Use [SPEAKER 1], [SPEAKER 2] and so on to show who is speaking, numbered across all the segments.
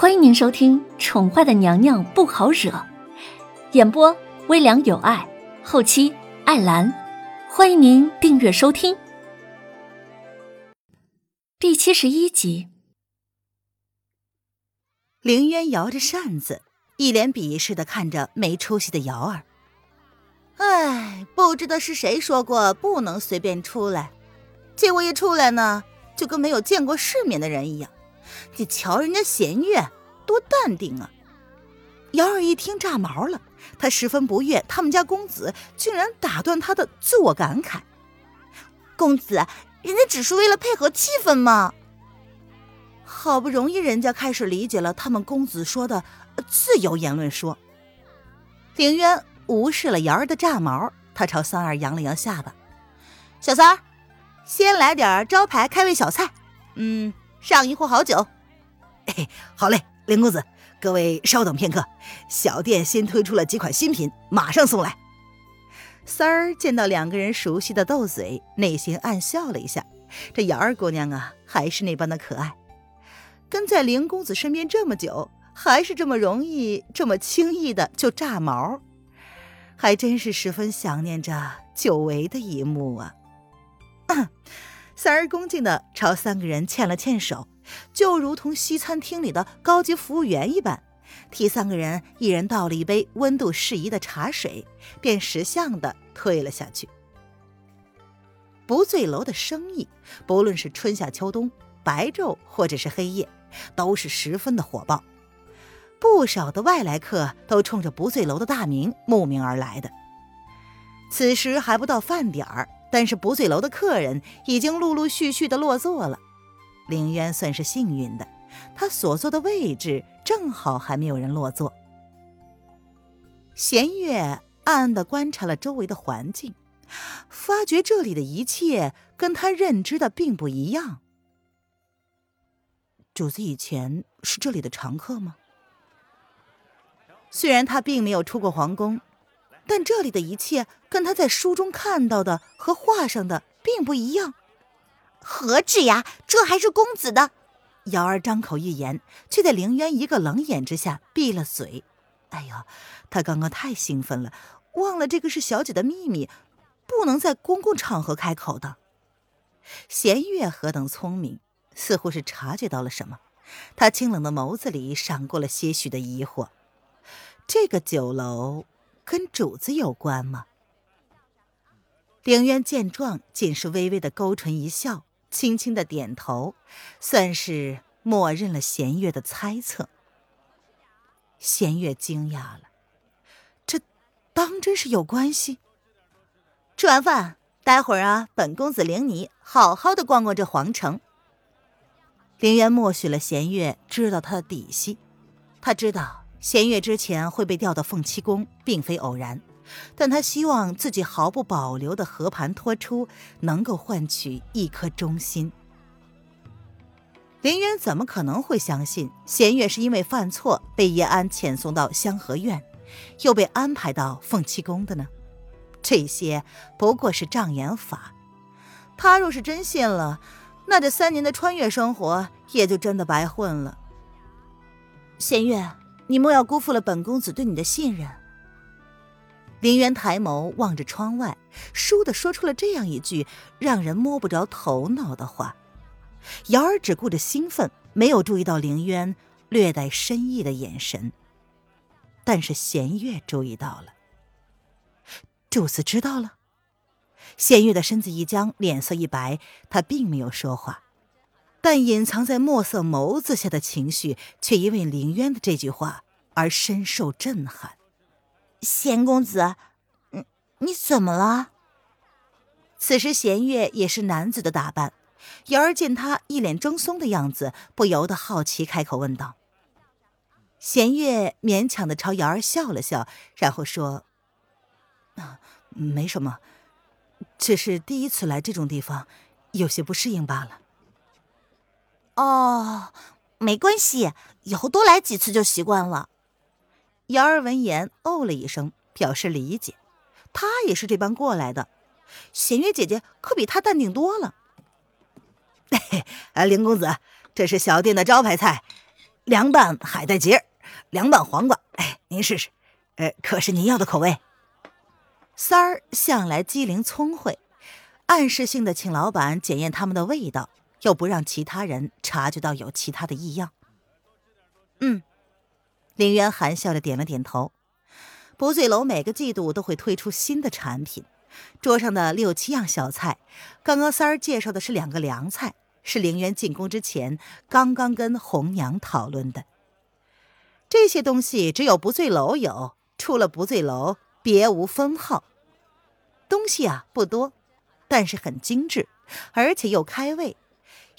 [SPEAKER 1] 欢迎您收听《宠坏的娘娘不好惹》，演播微凉有爱，后期艾兰。欢迎您订阅收听。第七十一集，
[SPEAKER 2] 凌渊摇着扇子，一脸鄙视的看着没出息的瑶儿。哎，不知道是谁说过不能随便出来，结果一出来呢，就跟没有见过世面的人一样。你瞧人家弦月多淡定啊！瑶儿一听炸毛了，她十分不悦，他们家公子竟然打断她的自我感慨。公子，人家只是为了配合气氛嘛。好不容易人家开始理解了他们公子说的自由言论说。凌渊。无视了瑶儿的炸毛，他朝三儿扬了扬下巴：“小三儿，先来点招牌开胃小菜，嗯，上一壶好酒。”“
[SPEAKER 3] 哎，好嘞，林公子，各位稍等片刻，小店新推出了几款新品，马上送来。”
[SPEAKER 2] 三儿见到两个人熟悉的斗嘴，内心暗笑了一下。这瑶儿姑娘啊，还是那般的可爱，跟在林公子身边这么久，还是这么容易、这么轻易的就炸毛。还真是十分想念着久违的一幕啊！三儿恭敬的朝三个人欠了欠手，就如同西餐厅里的高级服务员一般，替三个人一人倒了一杯温度适宜的茶水，便识相的退了下去。不醉楼的生意，不论是春夏秋冬、白昼或者是黑夜，都是十分的火爆。不少的外来客都冲着不醉楼的大名慕名而来的。此时还不到饭点儿，但是不醉楼的客人已经陆陆续续的落座了。凌渊算是幸运的，他所坐的位置正好还没有人落座。弦月暗暗的观察了周围的环境，发觉这里的一切跟他认知的并不一样。主子以前是这里的常客吗？虽然他并没有出过皇宫，但这里的一切跟他在书中看到的和画上的并不一样。
[SPEAKER 4] 何止呀，这还是公子的！
[SPEAKER 2] 瑶儿张口欲言，却在凌渊一个冷眼之下闭了嘴。哎呦，他刚刚太兴奋了，忘了这个是小姐的秘密，不能在公共场合开口的。弦月何等聪明，似乎是察觉到了什么，他清冷的眸子里闪过了些许的疑惑。这个酒楼跟主子有关吗？凌渊见状，仅是微微的勾唇一笑，轻轻的点头，算是默认了弦月的猜测。弦月惊讶了，这当真是有关系？吃完饭，待会儿啊，本公子领你好好的逛逛这皇城。凌渊默许了弦月知道他的底细，他知道。弦月之前会被调到凤栖宫，并非偶然，但他希望自己毫不保留的和盘托出，能够换取一颗忠心。林渊怎么可能会相信弦月是因为犯错被叶安遣送到香河院，又被安排到凤栖宫的呢？这些不过是障眼法。他若是真信了，那这三年的穿越生活也就真的白混了。弦月。你莫要辜负了本公子对你的信任。林渊抬眸望着窗外，倏地说出了这样一句让人摸不着头脑的话。瑶儿只顾着兴奋，没有注意到林渊略带深意的眼神。但是弦月注意到了，主子知道了。弦月的身子一僵，脸色一白，他并没有说话。但隐藏在墨色眸子下的情绪，却因为凌渊的这句话而深受震撼。
[SPEAKER 4] 贤公子，你你怎么了？
[SPEAKER 2] 此时弦月也是男子的打扮，瑶儿见他一脸怔忪的样子，不由得好奇，开口问道。弦月勉强的朝瑶儿笑了笑，然后说：“啊，没什么，只是第一次来这种地方，有些不适应罢了。”
[SPEAKER 4] 哦，没关系，以后多来几次就习惯了。
[SPEAKER 2] 瑶儿闻言哦了一声，表示理解。她也是这般过来的。弦月姐姐可比她淡定多了。
[SPEAKER 3] 哎，林公子，这是小店的招牌菜，凉拌海带结，凉拌黄瓜。哎，您试试，呃，可是您要的口味。
[SPEAKER 2] 三儿向来机灵聪慧，暗示性的请老板检验他们的味道，又不让其他人察觉到有其他的异样。嗯，林渊含笑着点了点头。不醉楼每个季度都会推出新的产品，桌上的六七样小菜，刚刚三儿介绍的是两个凉菜，是凌渊进宫之前刚刚跟红娘讨论的。这些东西只有不醉楼有，除了不醉楼，别无分号。东西啊不多，但是很精致，而且又开胃，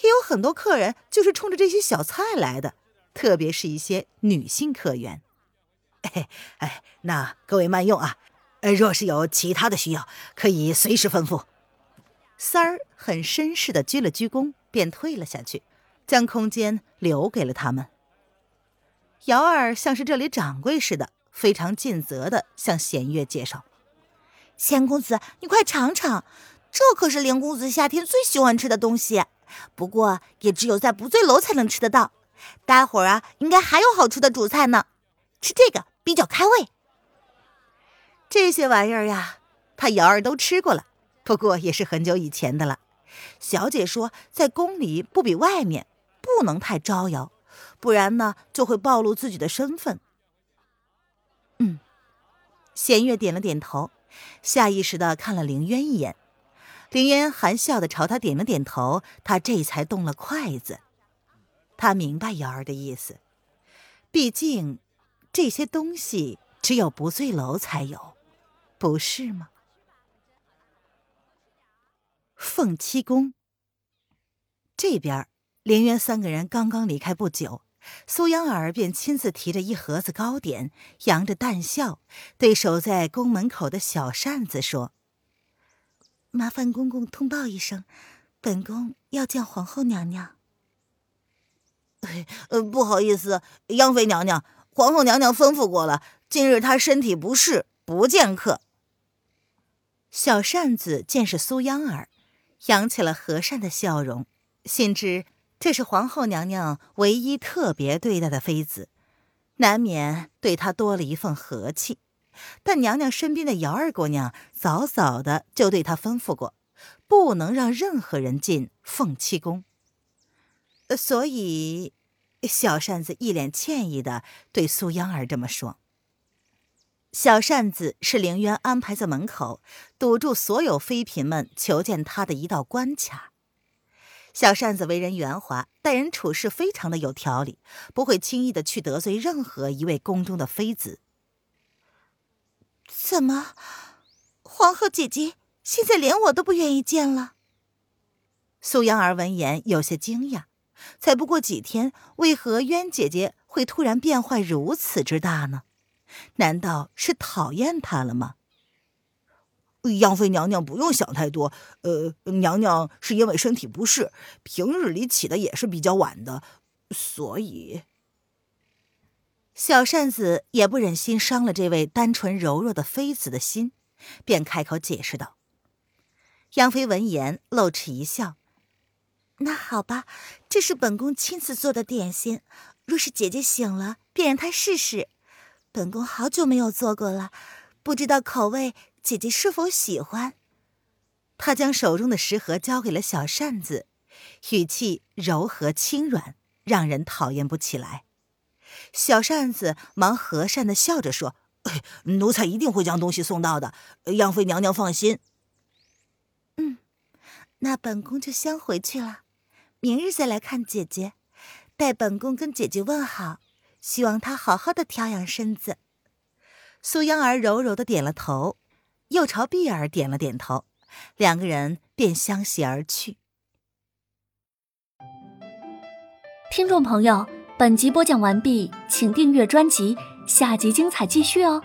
[SPEAKER 2] 也有很多客人就是冲着这些小菜来的，特别是一些女性客源。
[SPEAKER 3] 哎哎，那各位慢用啊！呃，若是有其他的需要，可以随时吩咐。
[SPEAKER 2] 三儿很绅士的鞠了鞠躬，便退了下去，将空间留给了他们。姚二像是这里掌柜似的，非常尽责的向弦月介绍：“
[SPEAKER 4] 弦公子，你快尝尝，这可是林公子夏天最喜欢吃的东西，不过也只有在不醉楼才能吃得到。待会儿啊，应该还有好吃的主菜呢。吃这个。”比较开胃，
[SPEAKER 2] 这些玩意儿呀，他瑶儿都吃过了，不过也是很久以前的了。小姐说，在宫里不比外面，不能太招摇，不然呢就会暴露自己的身份。嗯，弦月点了点头，下意识的看了凌渊一眼，凌渊含笑的朝他点了点头，他这才动了筷子。他明白瑶儿的意思，毕竟。这些东西只有不醉楼才有，不是吗？凤栖宫这边，凌渊三个人刚刚离开不久，苏央儿便亲自提着一盒子糕点，扬着淡笑，对守在宫门口的小扇子说：“
[SPEAKER 4] 麻烦公公通报一声，本宫要见皇后娘娘。”“
[SPEAKER 3] 呃，不好意思，央妃娘娘。”皇后娘娘吩咐过了，今日她身体不适，不见客。
[SPEAKER 2] 小扇子见是苏央儿，扬起了和善的笑容，心知这是皇后娘娘唯一特别对待的妃子，难免对她多了一份和气。但娘娘身边的姚二姑娘早早的就对她吩咐过，不能让任何人进凤栖宫，所以。小扇子一脸歉意的对苏央儿这么说：“小扇子是凌渊安排在门口堵住所有妃嫔们求见他的一道关卡。小扇子为人圆滑，待人处事非常的有条理，不会轻易的去得罪任何一位宫中的妃子。
[SPEAKER 4] 怎么，皇后姐姐现在连我都不愿意见了？”
[SPEAKER 2] 苏央儿闻言有些惊讶。才不过几天，为何渊姐姐会突然变坏如此之大呢？难道是讨厌她了吗？
[SPEAKER 3] 杨妃娘娘不用想太多，呃，娘娘是因为身体不适，平日里起的也是比较晚的，所以
[SPEAKER 2] 小扇子也不忍心伤了这位单纯柔弱的妃子的心，便开口解释道。杨妃闻言露齿一笑。
[SPEAKER 4] 那好吧，这是本宫亲自做的点心。若是姐姐醒了，便让她试试。本宫好久没有做过了，不知道口味姐姐是否喜欢。
[SPEAKER 2] 他将手中的食盒交给了小扇子，语气柔和轻软，让人讨厌不起来。小扇子忙和善的笑着说：“
[SPEAKER 3] 奴才一定会将东西送到的，杨妃娘娘放心。”
[SPEAKER 4] 嗯，那本宫就先回去了。明日再来看姐姐，代本宫跟姐姐问好，希望她好好的调养身子。
[SPEAKER 2] 苏央儿柔柔的点了头，又朝碧儿点了点头，两个人便相携而去。
[SPEAKER 1] 听众朋友，本集播讲完毕，请订阅专辑，下集精彩继续哦。